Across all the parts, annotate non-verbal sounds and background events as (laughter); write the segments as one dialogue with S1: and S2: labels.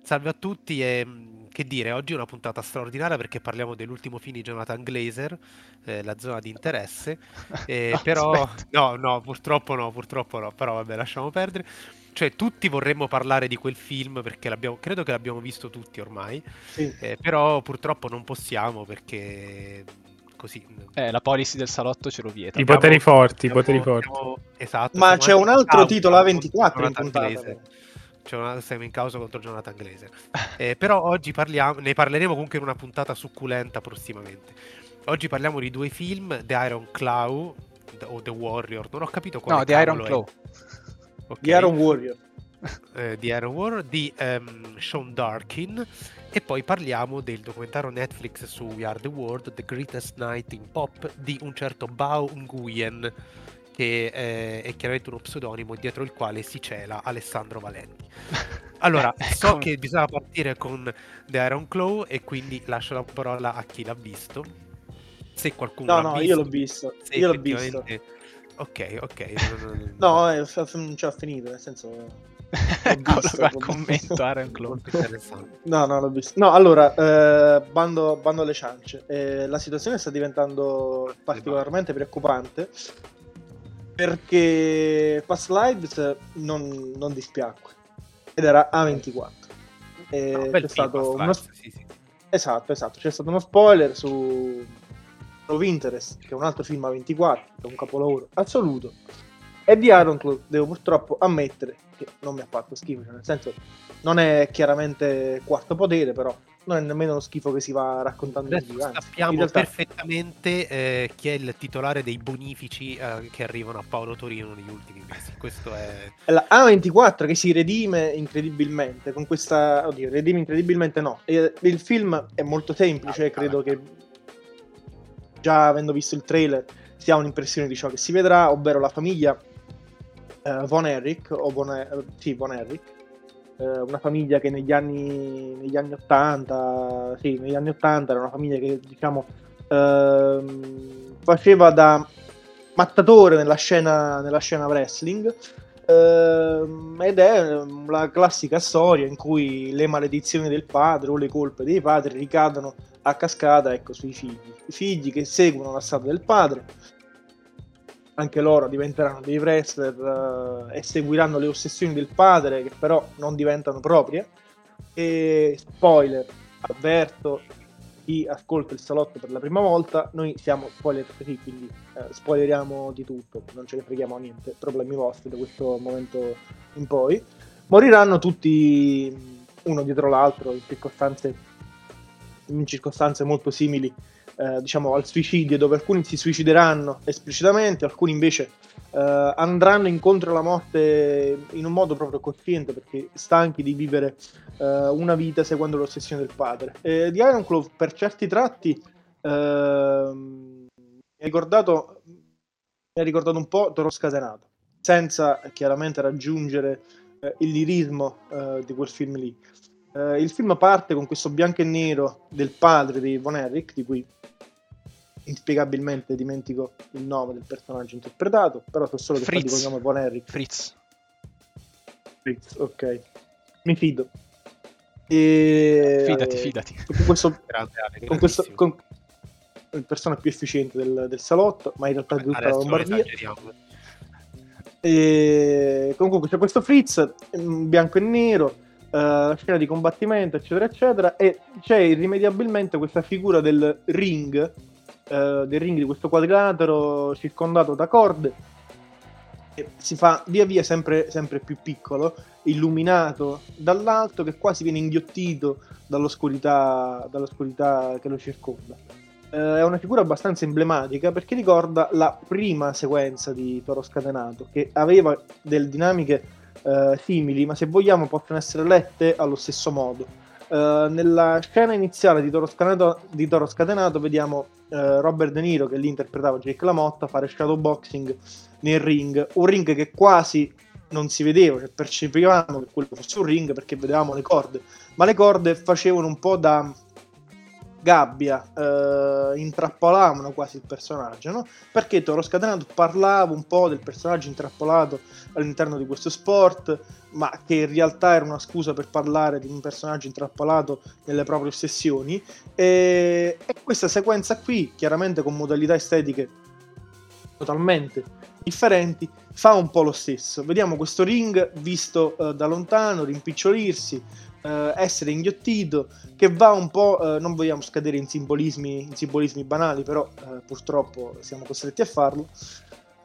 S1: Salve a tutti e mm, che dire, oggi è una puntata straordinaria perché parliamo dell'ultimo film di Jonathan Glazer, eh, la zona di interesse, (laughs) eh,
S2: No,
S1: però
S2: aspetta.
S1: no, no, purtroppo no, purtroppo no, però vabbè, lasciamo perdere. Cioè, tutti vorremmo parlare di quel film perché credo che l'abbiamo visto tutti ormai,
S3: Sì.
S1: eh, però purtroppo non possiamo perché così...
S2: Eh, la policy del salotto ce lo vieta.
S4: I
S1: Abbiamo-
S4: poteri forti, i poteri forti.
S1: siamo- esatto,
S3: Ma c'è un altro
S1: causa
S3: titolo
S1: contro
S3: A24 in puntata,
S1: Glazer.
S3: però.
S1: C'è una- siamo in causa contro Jonathan Glazer. Eh, però oggi parliamo, ne parleremo comunque in una puntata succulenta prossimamente. Oggi parliamo di due film, The Iron Claw o The Warrior, non ho capito quale
S2: No, The Iron. Claw.
S1: Ok.
S3: The Iron Warrior. (laughs)
S1: eh, di Iron War di ehm, Sean Darkin e poi parliamo del documentario Netflix su We Are the World The Greatest Night in Pop di un certo Bao Nguyen che eh, è chiaramente uno pseudonimo dietro il quale si cela Alessandro Valenti. (laughs) Allora, so
S2: Ecco.
S1: che bisogna partire con The Iron Claw e quindi lascio la parola a chi l'ha visto. Se qualcuno
S3: No,
S1: l'ha
S3: no,
S1: visto,
S3: io l'ho visto. Io l'ho visto.
S1: Ok, ok. non- non-
S3: No, eh, f- f- non ce l'ha finito, nel senso...
S2: Eccolo (laughs) qua commento
S3: visto.
S2: Iron Claw.
S1: molto interessante.
S3: No, no, l'ho visto. No, allora, eh, bando, bando alle ciance. Eh, la situazione sta diventando particolarmente preoccupante perché Past Lives non, non dispiacque ed era A24. E
S1: No, bel
S3: c'è
S1: film,
S3: stato uno...
S1: Lives, sì, sì.
S3: Esatto, esatto. C'è stato uno spoiler su Love Interest, che è un altro film A24, che è un capolavoro assoluto. E di Iron Claw devo purtroppo ammettere che non mi ha fatto schifo, cioè nel senso non è chiaramente quarto potere, però non è nemmeno lo schifo che si va raccontando in
S1: Adesso
S3: giro, anzi,
S1: sappiamo
S3: in realtà-
S1: perfettamente eh, chi è il titolare dei bonifici eh, che arrivano a Paolo Torino negli ultimi mesi. Questo è
S3: È la A24 che si redime incredibilmente con questa... Oddio, redime incredibilmente no. Eh, Il film è molto semplice,
S1: Ah,
S3: credo
S1: ah.
S3: che già avendo visto il trailer si ha un'impressione di ciò che si vedrà, ovvero la famiglia eh, Von Erich, o Von, eh, sì, Von Erich, eh, una famiglia che negli anni, negli anni 80, sì, negli anni 80 era una famiglia che diciamo ehm, faceva da mattatore nella scena, nella scena wrestling ehm, ed è la classica storia in cui le maledizioni del padre o le colpe dei padri ricadono a cascata ecco, sui figli. I figli che seguono la strada del padre, anche loro diventeranno dei wrestler eh, e seguiranno le ossessioni del padre che però non diventano proprie. E spoiler, avverto chi ascolta il salotto per la prima volta, noi siamo spoiler free, quindi eh, spoileriamo di tutto, non ce ne freghiamo niente, problemi vostri da questo momento in poi. Moriranno tutti mh, uno dietro l'altro in circostanze, in circostanze molto simili eh, diciamo al suicidio, dove alcuni si suicideranno esplicitamente, alcuni invece eh, andranno incontro alla morte in un modo proprio cosciente perché stanchi di vivere eh, una vita seguendo l'ossessione del padre. Eh, di Iron Claw per certi tratti ehm, mi ha ricordato ricordato un po' Toro Scatenato, senza chiaramente raggiungere eh, il lirismo eh, di quel film lì. Eh, il film parte con questo bianco e nero del padre di Von Erich, di cui inspiegabilmente dimentico il nome del personaggio interpretato, però so solo che
S2: Fritz.
S3: cognome Von Erich.
S2: Fritz.
S3: Fritz, ok. Mi fido. E...
S2: Fidati, fidati.
S3: Con questo, (laughs)
S1: Ale,
S3: con questo con il persona più efficiente del, del salotto, ma in realtà di tutta la
S1: Adesso
S3: Lombardia. E comunque c'è questo Fritz bianco e nero, eh, scena di combattimento, eccetera, eccetera, e c'è irrimediabilmente questa figura del ring, eh, del ring di questo quadrilatero circondato da corde, si fa via via sempre, sempre più piccolo, illuminato dall'alto, che quasi viene inghiottito dall'oscurità, dall'oscurità che lo circonda. Eh, è una figura abbastanza emblematica perché ricorda la prima sequenza di Toro Scatenato, che aveva delle dinamiche eh, simili, ma se vogliamo possono essere lette allo stesso modo. Eh, nella scena iniziale di Toro Scatenato, di Toro Scatenato vediamo eh, Robert De Niro, che lì interpretava Jake LaMotta, fare shadowboxing nel ring, un ring che quasi non si vedeva, cioè percepivamo che quello fosse un ring perché vedevamo le corde, ma le corde facevano un po' da gabbia eh, intrappolavano quasi il personaggio, no? Perché Toro Scatenato parlava un po' del personaggio intrappolato all'interno di questo sport, ma che in realtà era una scusa per parlare di un personaggio intrappolato nelle proprie ossessioni. E, e questa sequenza qui, chiaramente con modalità estetiche totalmente differenti, fa un po' lo stesso. Vediamo questo ring visto eh, da lontano, rimpicciolirsi, eh, essere inghiottito, che va un po', eh, non vogliamo scadere in simbolismi, in simbolismi banali, però eh, purtroppo siamo costretti a farlo.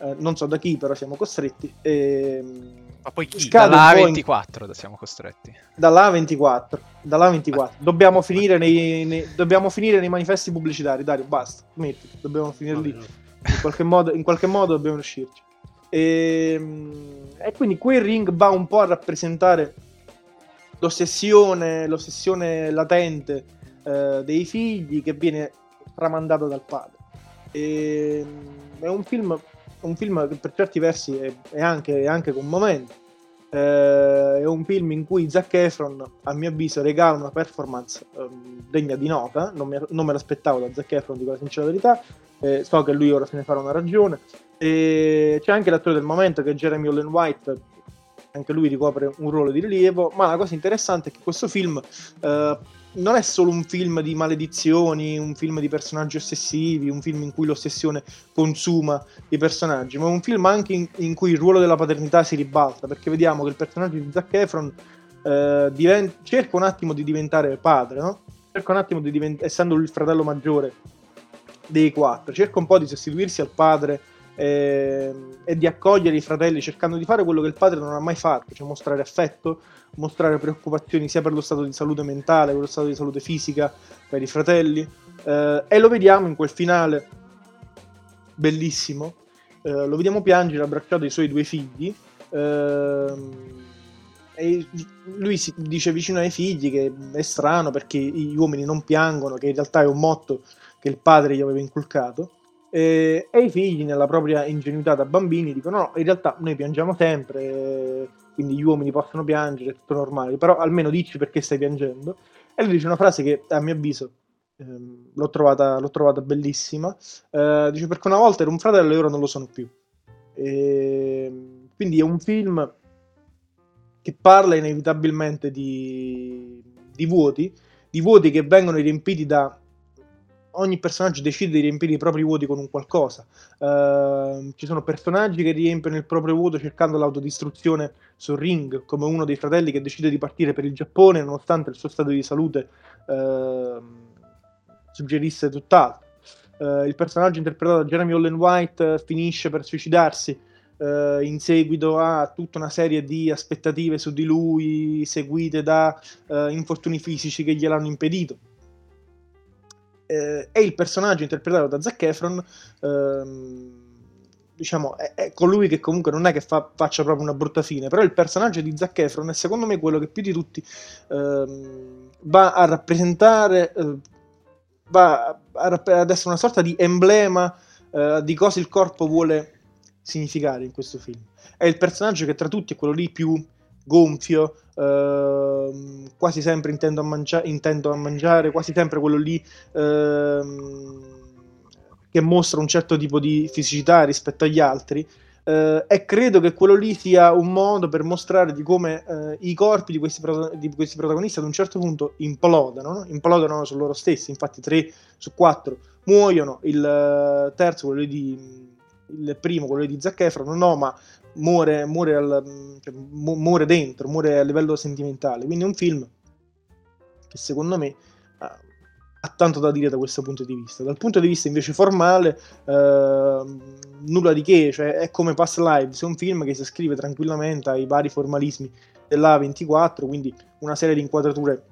S3: Eh, non so da chi, però siamo costretti. E,
S1: Ma poi chi?
S2: Dalla
S3: un po' in-
S2: A24 siamo costretti.
S3: dalla A24, dalla A24. Dobbiamo finire nei, nei- dobbiamo finire nei manifesti pubblicitari, Dario, basta, smetti, dobbiamo finire lì. In qualche modo, in qualche modo dobbiamo riuscirci. E, e quindi quel ring va un po' a rappresentare l'ossessione, l'ossessione latente eh, dei figli che viene tramandata dal padre. E, è un film, un film che per certi versi è, è anche, è anche commovente. Eh, è un film in cui Zac Efron, a mio avviso, regala una performance ehm, degna di nota. Non, mi- non me l'aspettavo da Zac Efron, dico la sincera verità. Eh, so che lui ora se ne farà una ragione. E c'è anche l'attore del momento che è Jeremy Allen White, anche lui ricopre un ruolo di rilievo. Ma la cosa interessante è che questo film eh, non è solo un film di maledizioni, un film di personaggi ossessivi, un film in cui l'ossessione consuma i personaggi, ma è un film anche in, in cui il ruolo della paternità si ribalta, perché vediamo che il personaggio di Zac Efron eh, diven- cerca un attimo di diventare padre, no? Cerca un attimo di diventare, essendo il fratello maggiore dei quattro, cerca un po' di sostituirsi al padre eh, e di accogliere i fratelli, cercando di fare quello che il padre non ha mai fatto, cioè mostrare affetto, mostrare preoccupazioni sia per lo stato di salute mentale, per lo stato di salute fisica per i fratelli. Eh, e lo vediamo in quel finale bellissimo. eh, lo vediamo piangere abbracciato ai suoi due figli. ehm, e lui si dice vicino ai figli che è strano perché gli uomini non piangono, che in realtà è un motto che il padre gli aveva inculcato. E, e i figli, nella propria ingenuità da bambini, dicono: No, in realtà noi piangiamo sempre, eh, quindi gli uomini possono piangere, è tutto normale, però almeno dici perché stai piangendo. E lui dice una frase che a mio avviso ehm, l'ho, trovata, l'ho trovata bellissima. Eh, dice: Perché una volta ero un fratello e ora non lo sono più. E, quindi è un film che parla inevitabilmente di, di vuoti, di vuoti che vengono riempiti da ogni personaggio decide di riempire i propri vuoti con un qualcosa. Ehm, ci sono personaggi che riempiono il proprio vuoto cercando l'autodistruzione sul ring, come uno dei fratelli che decide di partire per il Giappone nonostante il suo stato di salute ehm, suggerisse tutt'altro. Eh, il personaggio interpretato da Jeremy Allen White eh, finisce per suicidarsi eh, in seguito a tutta una serie di aspettative su di lui seguite da infortuni fisici che gliel'hanno impedito eh, e il personaggio interpretato da Zac Efron ehm, diciamo è, è colui che comunque non è che fa- faccia proprio una brutta fine però il personaggio di Zac Efron è secondo me quello che più di tutti ehm, va a rappresentare eh, va a rapp- ad essere una sorta di emblema eh, di cosa il corpo vuole significare in questo film. È il personaggio che tra tutti è quello lì più gonfio, ehm, quasi sempre intendo a, mangia- intendo a mangiare, quasi sempre quello lì ehm, che mostra un certo tipo di fisicità rispetto agli altri. eh, e credo che quello lì sia un modo per mostrare di come eh, i corpi di questi, proto- di questi protagonisti ad un certo punto implodano, no? implodano su loro stessi. Infatti, 3 su 4 muoiono. Il eh, terzo, quello di il primo, quello di Zac Efron, no, ma muore, muore, al- cioè, mu- muore dentro, muore a livello sentimentale. Quindi è un film che secondo me ha, ha tanto da dire da questo punto di vista. Dal punto di vista invece formale, ehm, nulla di che, cioè è come Pass Live, è un film che si iscrive tranquillamente ai vari formalismi dell'A24, quindi una serie di inquadrature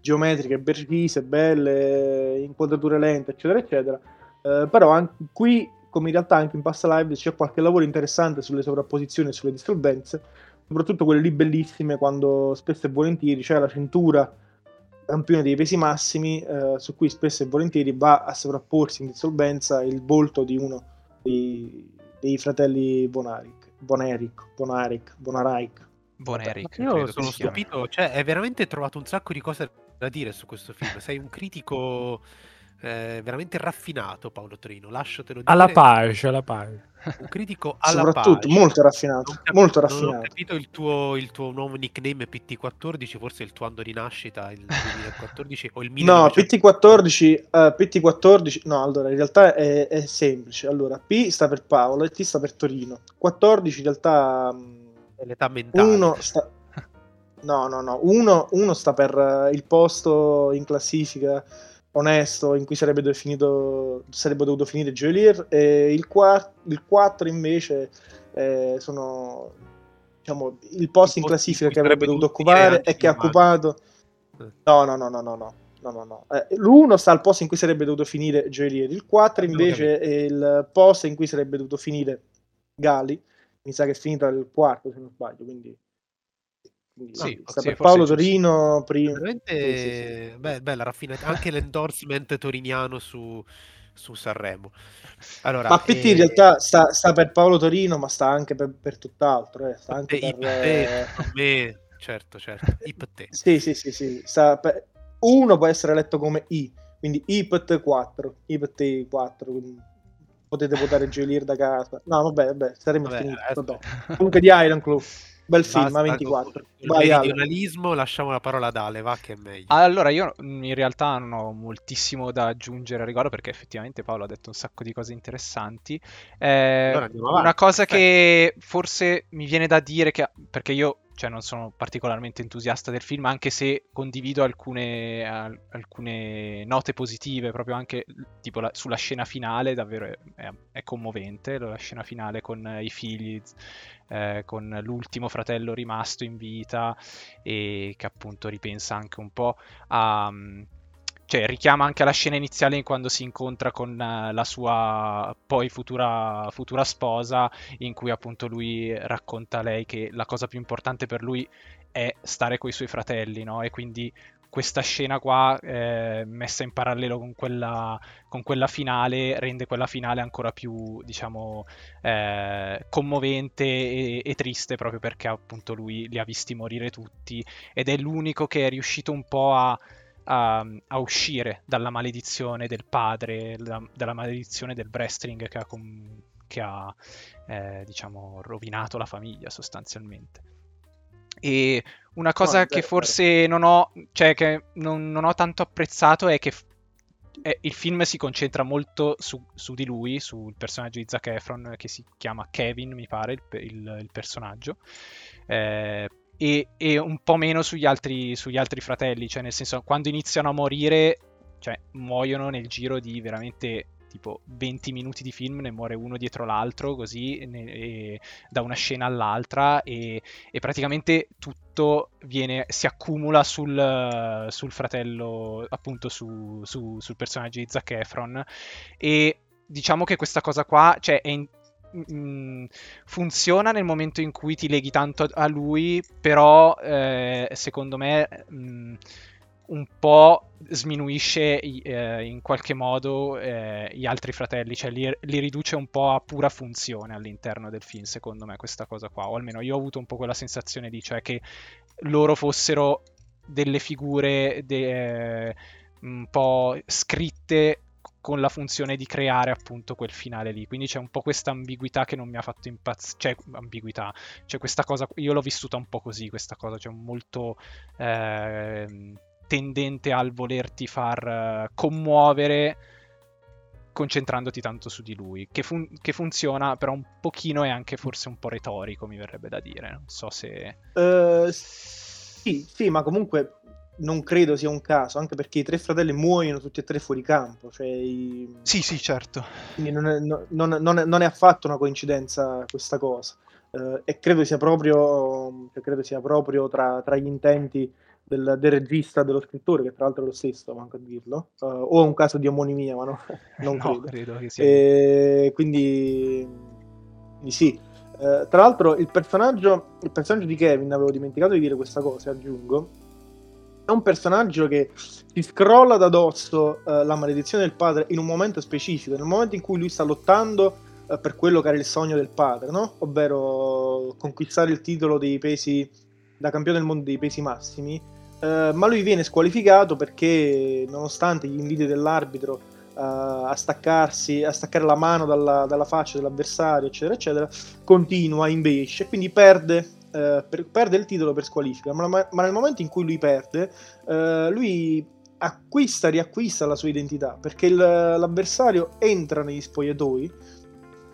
S3: geometriche precise, belle, inquadrature lente, eccetera, eccetera. Eh, però anche qui, come in realtà anche in Past Live, c'è qualche lavoro interessante sulle sovrapposizioni e sulle dissolvenze, soprattutto quelle lì bellissime quando spesso e volentieri c'è la cintura campione dei pesi massimi, eh, su cui spesso e volentieri va a sovrapporsi in dissolvenza il volto di uno dei, dei fratelli Bonaric, Boneric, Bonaric, Bonaric.
S2: Boneric.
S1: Io sono stupito, cioè è veramente trovato un sacco di cose da dire su questo film. Sei un critico eh, veramente raffinato, Paolo Trino. Lasciatelo dire.
S4: Alla pace, alla pace.
S1: Un critico (laughs) alla
S3: Soprattutto
S1: pace.
S3: molto raffinato,
S1: Non cap-
S3: molto
S1: Non ho
S3: raffinato.
S1: capito il tuo, il tuo nuovo nickname PT14, forse il tuo anno di nascita, il 2014 o il
S3: No,
S1: 1900.
S3: PT14, eh, PT14, no, allora in realtà è, è semplice. Allora, P sta per Paolo e T sta per Torino. 14 in realtà mh,
S1: È l'età mentale.
S3: uno sta (laughs) No, no, no, uno, uno sta per eh, il posto in classifica onesto in cui sarebbe, definito, sarebbe dovuto finire Geolier e il, quart- il 4 invece eh, sono diciamo, il post
S1: il in classifica
S3: che avrebbe dovuto occupare e che ha occupato
S1: eh.
S3: no no no no no no No, no, no. Eh, l'1 sta al posto in cui sarebbe dovuto finire Geolier, il 4 invece è il posto in cui sarebbe dovuto finire Gali. Mi sa che è finito al quarto, se non sbaglio, quindi quindi
S2: Sì,
S3: sta
S2: sì,
S3: Paolo. Torino prima
S1: Veramente
S3: Sì, sì, sì.
S1: beh, bella raffinata. Anche l'endorsement toriniano su, su Sanremo. Allora,
S3: ma PT
S1: eh,
S3: in realtà sta, sta per Paolo Torino ma sta anche per, per tutt'altro eh. sta anche
S1: i
S3: per
S1: te,
S3: eh,
S1: a me, certo, certo, i te. (laughs)
S3: sì sì sì sì sta per- uno può essere letto come I quindi IPT 4 IPT 4 quindi potete votare Geolier da casa no vabbè vabbè saremo
S1: Vabbè,
S3: finiti vabbè. comunque di Iron Club bel film A24
S1: con il
S3: vai
S1: meridionalismo, lasciamo la parola ad Ale, va che è meglio.
S2: Allora, io in realtà non ho moltissimo da aggiungere a riguardo perché effettivamente Paolo ha detto un sacco di cose interessanti. Eh,
S1: Allora
S2: una cosa
S1: perfetto.
S2: che forse mi viene da dire che, perché io cioè, non sono particolarmente entusiasta del film, anche se condivido alcune, al- alcune note positive, proprio anche tipo la- sulla scena finale, davvero è, è- è commovente, la scena finale con i figli, eh, con l'ultimo fratello rimasto in vita e che appunto ripensa anche un po' a... cioè richiama anche alla scena iniziale in quando si incontra con eh, la sua poi futura, futura sposa, in cui appunto lui racconta a lei che la cosa più importante per lui è stare con i suoi fratelli, no? E quindi questa scena qua, eh, messa in parallelo con quella, con quella finale, rende quella finale ancora più, diciamo, eh, commovente e, e triste proprio perché appunto lui li ha visti morire tutti ed è l'unico che è riuscito un po' a, a, a uscire dalla maledizione del padre, la- dalla maledizione del wrestling che ha, com- che ha, eh, diciamo, rovinato la famiglia sostanzialmente. E una cosa
S3: No, è
S2: che
S3: è
S2: forse non ho, cioè che non, non ho tanto apprezzato è che f- eh, il film si concentra molto su, su di lui, sul personaggio di Zac Efron che si chiama Kevin, mi pare, il, il- il personaggio, eh, e, e un po' meno sugli altri, sugli altri fratelli, cioè nel senso quando iniziano a morire, cioè muoiono nel giro di veramente tipo 20 minuti di film, ne muore uno dietro l'altro così, ne- e- da una scena all'altra e, e praticamente tutto viene, si accumula sul, sul fratello, appunto su- su- sul personaggio di Zac Efron. E diciamo che questa cosa qua, cioè è in- mm, funziona nel momento in cui ti leghi tanto a- lui, però eh, secondo me mm, un po' sminuisce eh, in qualche modo eh, gli altri fratelli, cioè li, li riduce un po' a pura funzione all'interno del film, secondo me, questa cosa qua, o almeno io ho avuto un po' quella sensazione di, cioè che loro fossero delle figure de- eh, un po' scritte con la funzione di creare appunto quel finale lì. Quindi c'è un po' questa ambiguità che non mi ha fatto impazzire. Cioè, ambiguità. C'è questa cosa. Io l'ho vissuta un po' così, questa cosa. Cioè, molto ehm, tendente al volerti far eh, commuovere concentrandoti tanto su di lui. Che, fun- che funziona, però un pochino è anche forse un po' retorico, mi verrebbe da dire. Non so se.
S3: Eh, sì, sì, ma comunque non credo sia un caso, anche perché i tre fratelli muoiono tutti e tre fuori campo, cioè i-
S2: Sì, sì, certo.
S3: quindi non è, no- non- non è- non è affatto una coincidenza questa cosa. Eh, e credo sia proprio, cioè, credo sia proprio tra, tra gli intenti del, del regista, dello scrittore, che tra l'altro è lo stesso, manco a dirlo, eh, o è un caso di omonimia, ma no, (laughs) non
S2: no,
S3: credo.
S2: credo che sia.
S3: E quindi, quindi sì. Eh, tra l'altro il personaggio, il personaggio di Kevin, avevo dimenticato di dire questa cosa, aggiungo, è un personaggio che si scrolla da dosso eh, la maledizione del padre in un momento specifico, nel momento in cui lui sta lottando eh, per quello che era il sogno del padre, no? ovvero conquistare il titolo dei pesi da campione del mondo dei pesi massimi. eh, ma lui viene squalificato perché nonostante gli inviti dell'arbitro uh, a staccarsi, a staccare la mano dalla, dalla, faccia dell'avversario, eccetera, eccetera, continua invece e quindi perde, uh, per, perde il titolo per squalifica. Ma, ma, nel momento in cui lui perde, uh, lui acquista, riacquista la sua identità perché il, l'avversario entra negli spogliatoi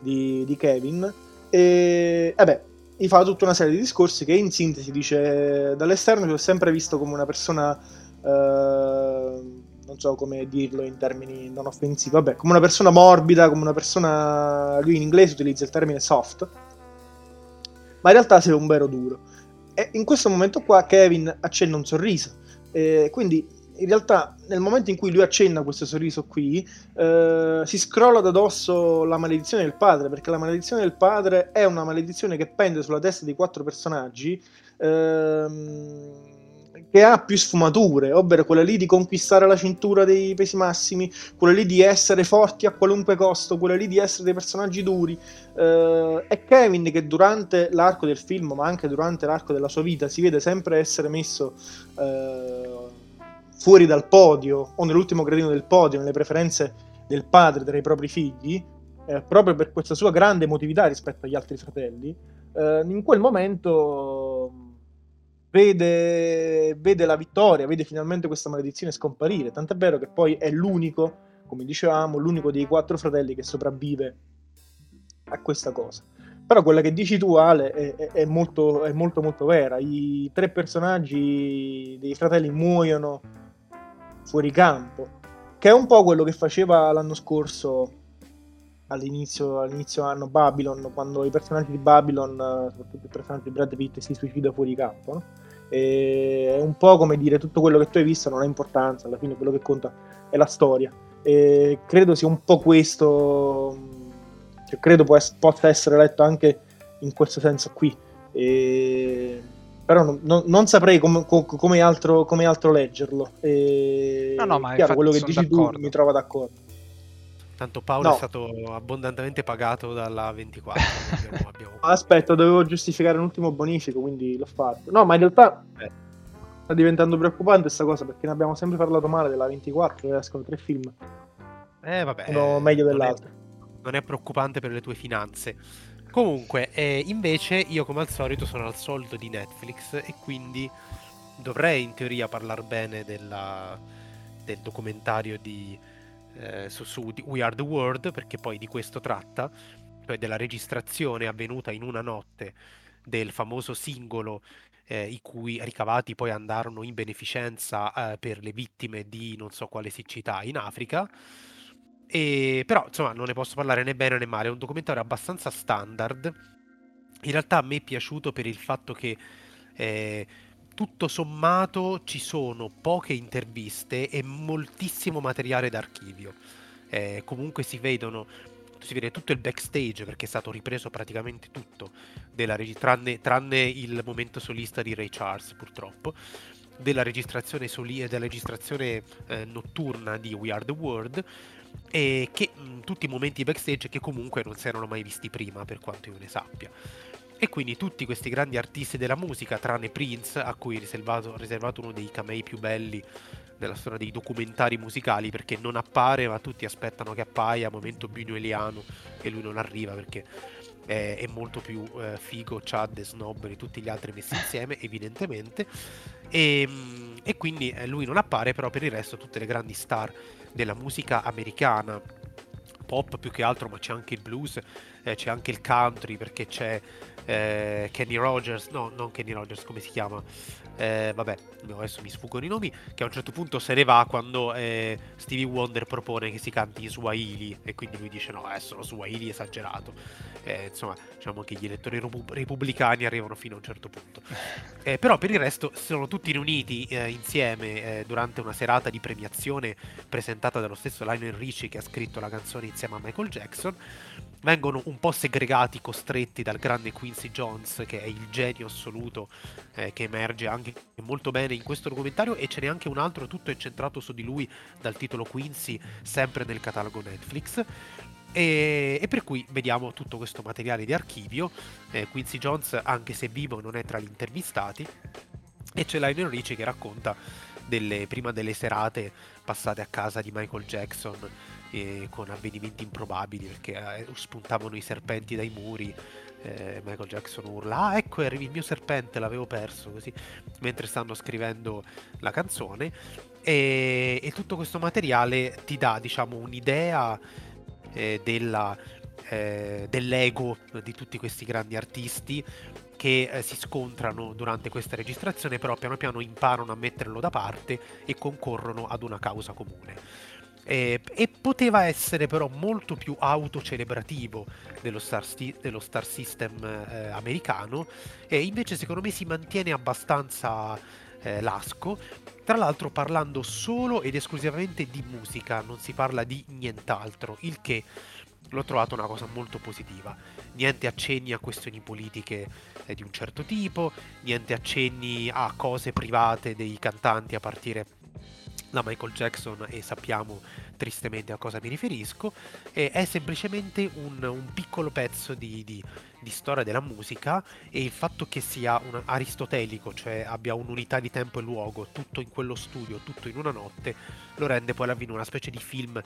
S3: di, di Kevin e, eh beh, gli fa tutta una serie di discorsi che in sintesi dice dall'esterno ti ho sempre visto come una persona eh, non so come dirlo in termini non offensivi vabbè come una persona morbida come una persona lui in inglese utilizza il termine soft ma in realtà sei un vero duro e in questo momento qua Kevin accenna un sorriso e quindi in realtà nel momento in cui lui accenna questo sorriso qui, eh, si scrolla da dosso la maledizione del padre, perché la maledizione del padre è una maledizione che pende sulla testa di quattro personaggi. Ehm, che ha più sfumature, ovvero quella lì di conquistare la cintura dei pesi massimi, quella lì di essere forti a qualunque costo, quella lì di essere dei personaggi duri. Uh, è Kevin che durante l'arco del film, ma anche durante l'arco della sua vita, si vede sempre essere messo uh, fuori dal podio o nell'ultimo gradino del podio, nelle preferenze del padre tra i propri figli, eh, proprio per questa sua grande emotività rispetto agli altri fratelli, eh, in quel momento vede, vede, la vittoria, vede finalmente questa maledizione scomparire, tant'è vero che poi è l'unico, come dicevamo, l'unico dei quattro fratelli che sopravvive a questa cosa. Però quella che dici tu, Ale, è, è, molto, è molto molto vera. I tre personaggi dei fratelli muoiono fuori campo, che è un po' quello che faceva l'anno scorso all'inizio, all'inizio anno Babylon, quando i personaggi di Babylon, soprattutto il personaggio di Brad Pitt, si suicida fuori campo. No? È un po' come dire tutto quello che tu hai visto non ha importanza, alla fine quello che conta è la storia. E credo sia un po' questo, che credo possa essere letto anche in questo senso qui. E però non, non, non saprei com, com, come, altro, come, altro, leggerlo. E... No, no, ma chiaro, quello che dici d'accordo. tu mi trova d'accordo.
S1: Tanto Paolo no. è stato abbondantemente pagato dalla 24. (laughs)
S3: abbiamo, abbiamo... Aspetta, dovevo giustificare un ultimo bonifico, quindi l'ho fatto. No, ma in realtà eh. sta diventando preoccupante questa cosa perché ne abbiamo sempre parlato male della 24, dove escono tre film.
S1: Eh, vabbè.
S3: Uno meglio dell'altro.
S1: Non è, non è preoccupante per le tue finanze. Comunque, eh, invece, io come al solito sono al solito di Netflix e quindi dovrei in teoria parlare bene della, del documentario di, eh, su, su We Are the World, perché poi di questo tratta, cioè della registrazione avvenuta in una notte del famoso singolo eh, i cui ricavati poi andarono in beneficenza eh, per le vittime di non so quale siccità in Africa e, però, insomma, non ne posso parlare né bene né male. È un documentario abbastanza standard. In realtà a me è piaciuto per il fatto che eh, tutto sommato ci sono poche interviste e moltissimo materiale d'archivio. Eh, comunque si vedono si vede tutto il backstage perché è stato ripreso praticamente tutto della reg- tranne, tranne, il momento solista di Ray Charles purtroppo della registrazione, soli- della registrazione eh, notturna di We Are the World e che mh, tutti i momenti backstage che comunque non si erano mai visti prima per quanto io ne sappia e quindi tutti questi grandi artisti della musica tranne Prince a cui ho riservato, riservato uno dei camei più belli della storia dei documentari musicali perché non appare ma tutti aspettano che appaia momento binueliano e lui non arriva perché è, è molto più eh, figo Chad e Snob di tutti gli altri messi insieme evidentemente. E, ehm, e quindi eh, lui non appare però per il resto tutte le grandi star della musica americana, pop più che altro, ma c'è anche il blues, eh, c'è anche il country perché c'è eh, Kenny Rogers, no, non Kenny Rogers, come si chiama? Eh, vabbè, adesso mi sfuggono i nomi, che a un certo punto se ne va quando eh, Stevie Wonder propone che si canti in Swahili e quindi lui dice no, adesso lo Swahili esagerato. Eh, insomma, diciamo che gli elettori repubblicani arrivano fino a un certo punto. (laughs) Eh, però per il resto sono tutti riuniti eh, insieme eh, durante una serata di premiazione presentata dallo stesso Lionel Richie che ha scritto la canzone insieme a Michael Jackson vengono un po' segregati, costretti dal grande Quincy Jones, che è il genio assoluto eh, che emerge anche molto bene in questo documentario, e ce n'è anche un altro tutto incentrato su di lui dal titolo Quincy, sempre nel catalogo Netflix. E, e, per cui vediamo tutto questo materiale di archivio. Eh, Quincy Jones, anche se vivo, non è tra gli intervistati. E c'è Lionel Richie che racconta delle, prima delle serate passate a casa di Michael Jackson eh, con avvenimenti improbabili perché eh, spuntavano i serpenti dai muri. Eh, Michael Jackson urla: Ah, ecco, il mio serpente, l'avevo perso. Così mentre stanno scrivendo la canzone. E, e tutto questo materiale ti dà, diciamo, un'idea eh, della, eh, dell'ego di tutti questi grandi artisti che eh, si scontrano durante questa registrazione, però piano piano imparano a metterlo da parte e concorrono ad una causa comune. E, e poteva essere però molto più autocelebrativo dello Star, sti- dello star System eh, americano e invece secondo me si mantiene abbastanza eh, lasco tra l'altro parlando solo ed esclusivamente di musica non si parla di nient'altro il che l'ho trovato una cosa molto positiva. Niente accenni a questioni politiche eh, di un certo tipo, niente accenni a cose private dei cantanti a partire da Michael Jackson e sappiamo tristemente a cosa mi riferisco, e è semplicemente un, un piccolo pezzo di, di, di, storia della musica e il fatto che sia un aristotelico, cioè abbia un'unità di tempo e luogo, tutto in quello studio, tutto in una notte, lo rende poi alla fine una specie di film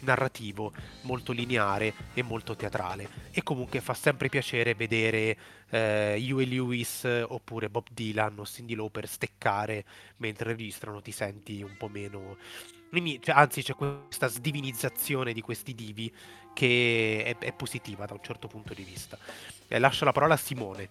S1: narrativo molto lineare e molto teatrale. E comunque fa sempre piacere vedere eh, Huey Lewis oppure Bob Dylan o Cindy Lauper steccare mentre registrano ti senti un po' meno. Quindi, cioè, anzi, c'è questa sdivinizzazione di questi divi che è, è positiva da un certo punto di vista. E lascio la parola a Simone.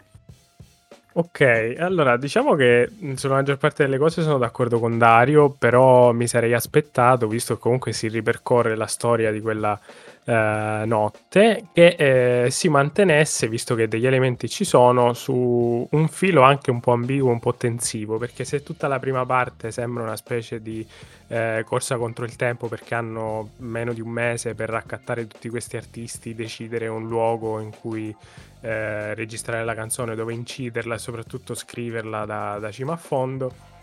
S4: Ok, allora diciamo che sulla maggior parte delle cose sono d'accordo con Dario, però mi sarei aspettato, visto che comunque si ripercorre la storia di quella eh, notte, che eh, si mantenesse, visto che degli elementi ci sono, su un filo anche un po' ambiguo, un po' tensivo, perché se tutta la prima parte sembra una specie di eh, corsa contro il tempo perché hanno meno di un mese per raccattare tutti questi artisti, decidere un luogo in cui eh, registrare la canzone, dove inciderla e soprattutto scriverla da, da cima a fondo.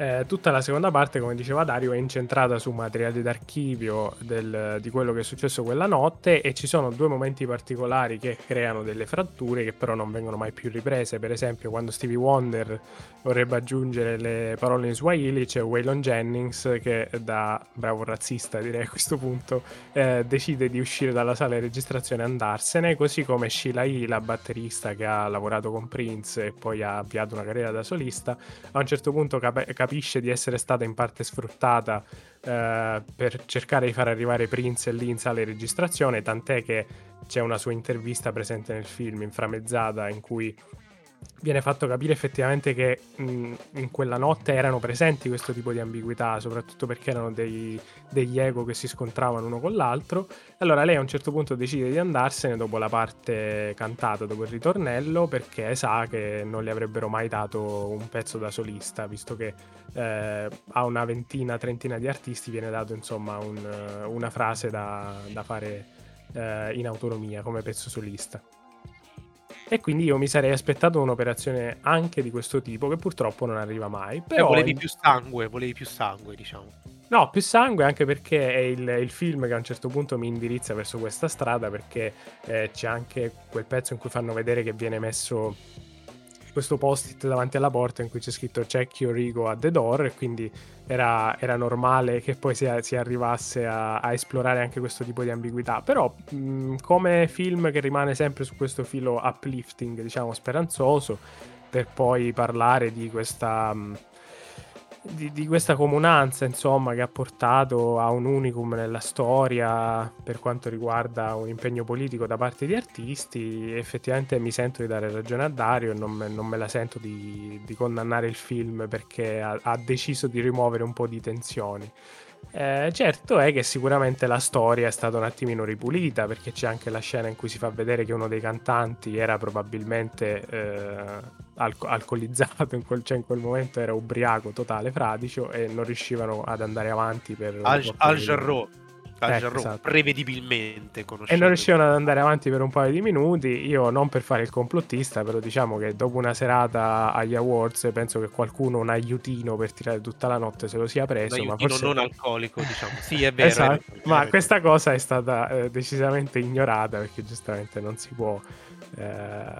S4: Eh, tutta la seconda parte, come diceva Dario, è incentrata su materiali d'archivio del, di quello che è successo quella notte e ci sono due momenti particolari che creano delle fratture che però non vengono mai più riprese. Per esempio, quando Stevie Wonder vorrebbe aggiungere le parole in Swahili, c'è Waylon Jennings che da bravo razzista direi a questo punto eh, decide di uscire dalla sala di registrazione e andarsene, così come Sheila E, la batterista che ha lavorato con Prince e poi ha avviato una carriera da solista, a un certo punto cap- capisce di essere stata in parte sfruttata eh, per cercare di far arrivare Prince lì in sala di registrazione, tant'è che c'è una sua intervista presente nel film inframezzata in cui viene fatto capire effettivamente che mh, in quella notte erano presenti questo tipo di ambiguità, soprattutto perché erano dei, degli ego che si scontravano uno con l'altro. Allora lei a un certo punto decide di andarsene dopo la parte cantata, dopo il ritornello, perché sa che non le avrebbero mai dato un pezzo da solista, visto che eh, a una ventina, trentina di artisti viene dato insomma un, una frase da, da fare eh, in autonomia come pezzo solista. E quindi io mi sarei aspettato un'operazione anche di questo tipo, che purtroppo non arriva mai.
S1: Eh,
S4: però
S1: eh, volevi più sangue, volevi più sangue, diciamo.
S4: No, più sangue anche perché è il, il, film che a un certo punto mi indirizza verso questa strada, perché eh, c'è anche quel pezzo in cui fanno vedere che viene messo questo post-it davanti alla porta in cui c'è scritto check your ego at the door e quindi era, era normale che poi si, si arrivasse a, a, esplorare anche questo tipo di ambiguità. Però mh, come film che rimane sempre su questo filo uplifting diciamo speranzoso per poi parlare di questa mh, di, di, questa comunanza, insomma, che ha portato a un unicum nella storia per quanto riguarda un impegno politico da parte di artisti, effettivamente mi sento di dare ragione a Dario e non non me la sento di, di, condannare il film perché ha, ha deciso di rimuovere un po' di tensioni. Eh, certo è che sicuramente la storia è stata un attimino ripulita perché c'è anche la scena in cui si fa vedere che uno dei cantanti era probabilmente eh, alco- alcolizzato, in quel, cioè in quel momento era ubriaco, totale, fradicio e non riuscivano ad andare avanti per...
S1: Al, Al Jarreau ecco, esatto. prevedibilmente
S4: E non riuscivano ad andare avanti per un paio di minuti. Io non per fare il complottista, però diciamo che dopo una serata agli awards penso che qualcuno un aiutino per tirare tutta la notte se lo sia preso.
S1: Un
S4: ma
S1: forse... non alcolico, diciamo. (laughs) Sì, è vero. esatto.
S4: è vero. Ma questa cosa è stata eh, decisamente ignorata perché giustamente non si può eh,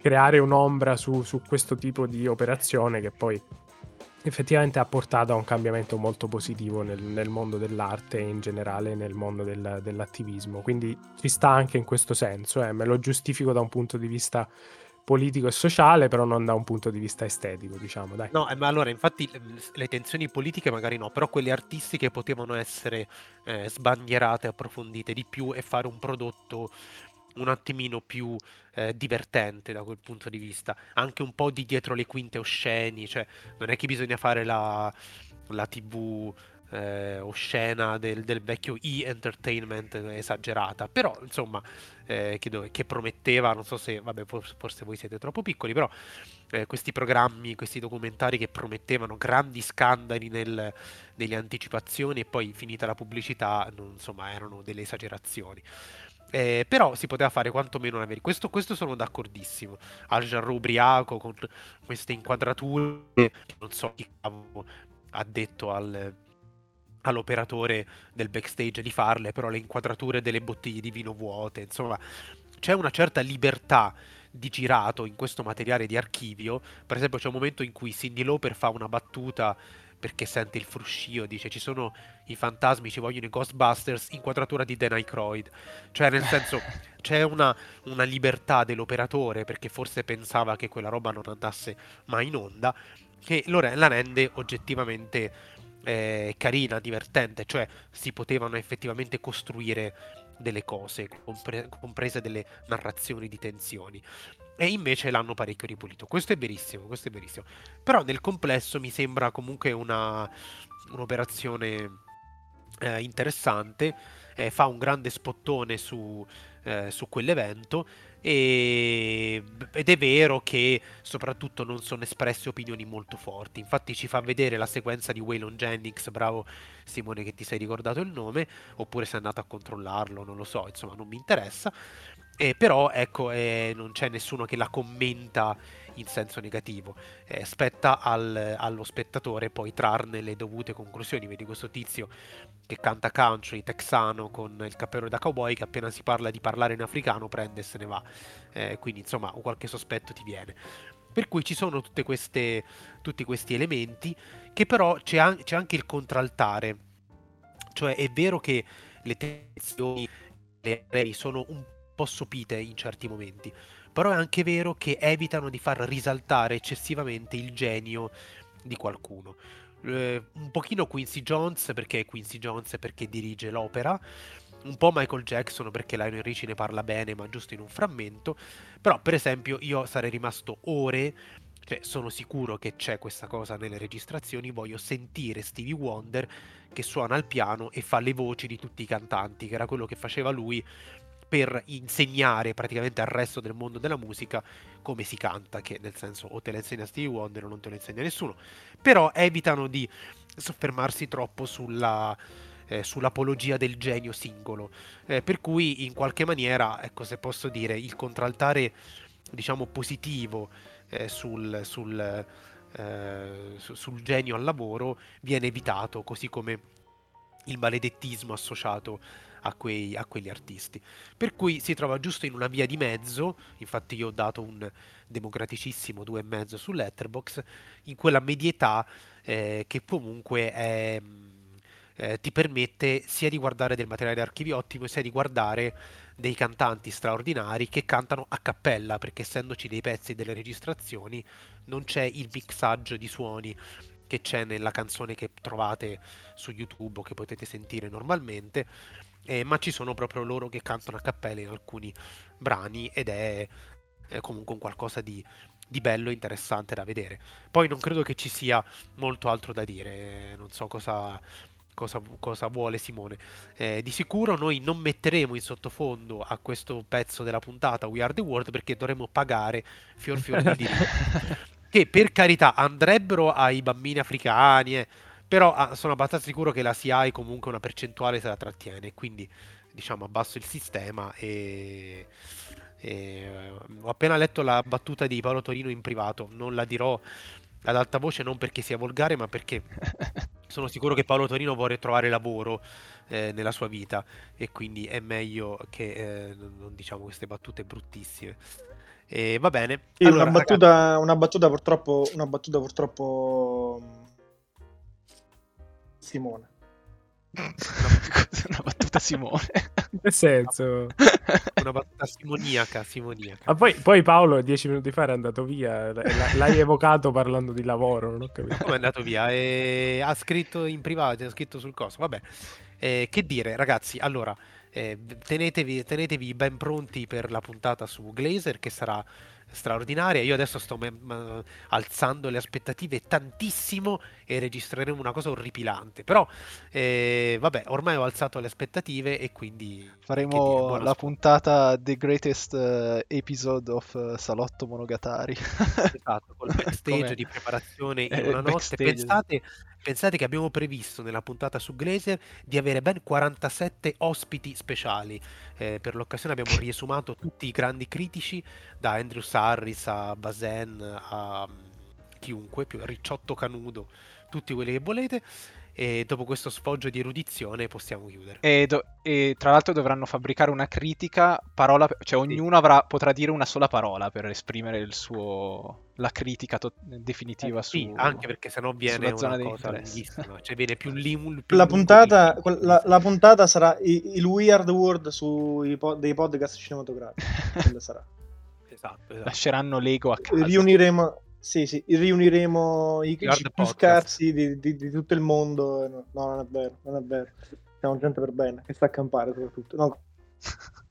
S4: creare un'ombra su, su questo tipo di operazione che poi effettivamente ha portato a un cambiamento molto positivo nel, nel mondo dell'arte e in generale nel mondo del, dell'attivismo. Quindi ci sta anche in questo senso, eh, me lo giustifico da un punto di vista politico e sociale, però non da un punto di vista estetico, diciamo. Dai.
S1: No, eh, ma allora, infatti, le tensioni politiche magari no, però quelle artistiche potevano essere eh, sbandierate, approfondite di più e fare un prodotto un attimino più eh, divertente da quel punto di vista, anche un po' di dietro le quinte osceni, cioè non è che bisogna fare la, la tv eh, oscena del, del, vecchio e-entertainment esagerata, però insomma eh, che, dove, che, prometteva, non so se, vabbè forse, voi siete troppo piccoli, però eh, questi programmi, questi documentari che promettevano grandi scandali nel, nelle anticipazioni e poi finita la pubblicità, non, insomma erano delle esagerazioni. Eh, però si poteva fare quantomeno una verità. Questo, questo sono d'accordissimo. Al Jarro ubriaco con queste inquadrature, non so chi ha detto al, all'operatore del backstage di farle, però le inquadrature delle bottiglie di vino vuote, insomma, c'è una certa libertà di girato in questo materiale di archivio. Per esempio, c'è un momento in cui Cindy Lauper fa una battuta perché sente il fruscio, dice ci sono i fantasmi, ci vogliono i Ghostbusters, inquadratura di Dan Aykroyd. Cioè, nel senso, (laughs) c'è una, una, libertà dell'operatore, perché forse pensava che quella roba non andasse mai in onda, che la rende oggettivamente eh, carina, divertente, cioè si potevano effettivamente costruire delle cose, compre- comprese delle narrazioni di tensioni e invece l'hanno parecchio ripulito. Questo è verissimo, questo è verissimo. Però nel complesso mi sembra comunque una, un'operazione eh, interessante, eh, fa un grande spottone su, eh, su quell'evento e... ed è vero che soprattutto non sono espresse opinioni molto forti. Infatti ci fa vedere la sequenza di Waylon Jennings, bravo Simone che ti sei ricordato il nome, oppure sei andato a controllarlo, non lo so, insomma non mi interessa. Eh, però ecco, eh, non c'è nessuno che la commenta in senso negativo. Eh, spetta al, allo spettatore poi trarne le dovute conclusioni. Vedi questo tizio che canta country texano con il cappello da cowboy che appena si parla di parlare in africano prende e se ne va. Eh, quindi insomma qualche sospetto ti viene. Per cui ci sono queste, tutti questi elementi che però c'è, an- c'è anche il contraltare. Cioè è vero che le tensioni le sono un po' sopite in certi momenti. Però è anche vero che evitano di far risaltare eccessivamente il genio di qualcuno. Eh, un pochino Quincy Jones perché è Quincy Jones perché dirige l'opera, un po' Michael Jackson perché Lionel Richie ne parla bene ma giusto in un frammento, però per esempio io sarei rimasto ore, cioè sono sicuro che c'è questa cosa nelle registrazioni, voglio sentire Stevie Wonder che suona al piano e fa le voci di tutti i cantanti, che era quello che faceva lui per insegnare praticamente al resto del mondo della musica come si canta, che nel senso o te la insegna Stevie Wonder o non te lo insegna nessuno, però evitano di soffermarsi troppo sulla, eh, sull'apologia del genio singolo, eh, per cui in qualche maniera, ecco se posso dire, il contraltare diciamo positivo eh, sul, sul, eh, sul genio al lavoro viene evitato, così come il maledettismo associato a, quei, a quegli artisti. Per cui si trova giusto in una via di mezzo, infatti io ho dato un democraticissimo 2,5 su Letterbox, in quella medietà eh, che comunque è, eh, ti permette sia di guardare del materiale d'archivio ottimo, sia di guardare dei cantanti straordinari che cantano a cappella, perché essendoci dei pezzi delle registrazioni non c'è il mixaggio di suoni che c'è nella canzone che trovate su YouTube o che potete sentire normalmente, eh, ma ci sono proprio loro che cantano a cappella in alcuni brani ed è, è comunque un qualcosa di, di bello e interessante da vedere. Poi non credo che ci sia molto altro da dire, non so cosa, cosa, cosa vuole Simone. Eh, di sicuro noi non metteremo in sottofondo a questo pezzo della puntata We Are the World perché dovremo pagare fior fior di (laughs) diritti. Che per carità andrebbero ai bambini africani. Eh, però ah, sono abbastanza sicuro che la CI comunque una percentuale se la trattiene, quindi diciamo abbasso il sistema e, e ho appena letto la battuta di Paolo Torino in privato, non la dirò ad alta voce non perché sia volgare, ma perché (laughs) sono sicuro che Paolo Torino vuole trovare lavoro eh, nella sua vita e quindi è meglio che eh, non diciamo queste battute bruttissime. E va bene.
S3: Sì, allora, una, battuta, ragazzi... una battuta purtroppo una battuta purtroppo Simone.
S2: una battuta Simone.
S4: Nel senso?
S1: Una battuta simoniaca, simoniaca.
S4: Ma poi, poi, Paolo dieci minuti fa era andato via, l'hai evocato parlando di lavoro, non ho capito.
S1: Come è andato via? E ha scritto in privato, ha scritto sul coso, vabbè. Eh, che dire, ragazzi, allora, eh, tenetevi, tenetevi ben pronti per la puntata su Glazer, che sarà straordinaria. Io adesso sto me- me- alzando le aspettative tantissimo e registreremo una cosa orripilante. Però, eh, vabbè, ormai ho alzato le aspettative e quindi...
S2: Faremo dire, la puntata The Greatest uh, Episode of uh, Salotto Monogatari.
S1: esatto, col (laughs) backstage di preparazione in eh, una notte. Pensate, pensate che abbiamo previsto nella puntata su Glazer di avere ben 47 ospiti speciali. Eh, per l'occasione abbiamo riesumato tutti i grandi critici, da Andrew Sarris a Bazen a mm, chiunque, più Ricciotto Canudo, tutti quelli che volete. E dopo questo sfoggio di erudizione possiamo chiudere.
S2: E, do- e tra l'altro dovranno fabbricare una critica, parola, cioè ognuno avrà, potrà dire una sola parola per esprimere il suo, la critica to- definitiva eh, su,
S1: sì, anche perché sennò viene una zona cosa lunghissima, cioè viene più limul.
S3: Più la, puntata, la, la, puntata sarà il Weird World sui po- dei podcast cinematografici. (laughs) sarà.
S2: Esatto, esatto. Lasceranno Lego a casa.
S3: Riuniremo, sì, sì, riuniremo i critici più scarsi di, di, di, tutto il mondo. No, non è vero, non è vero. Siamo gente per bene, che sta a campare soprattutto. No. (laughs)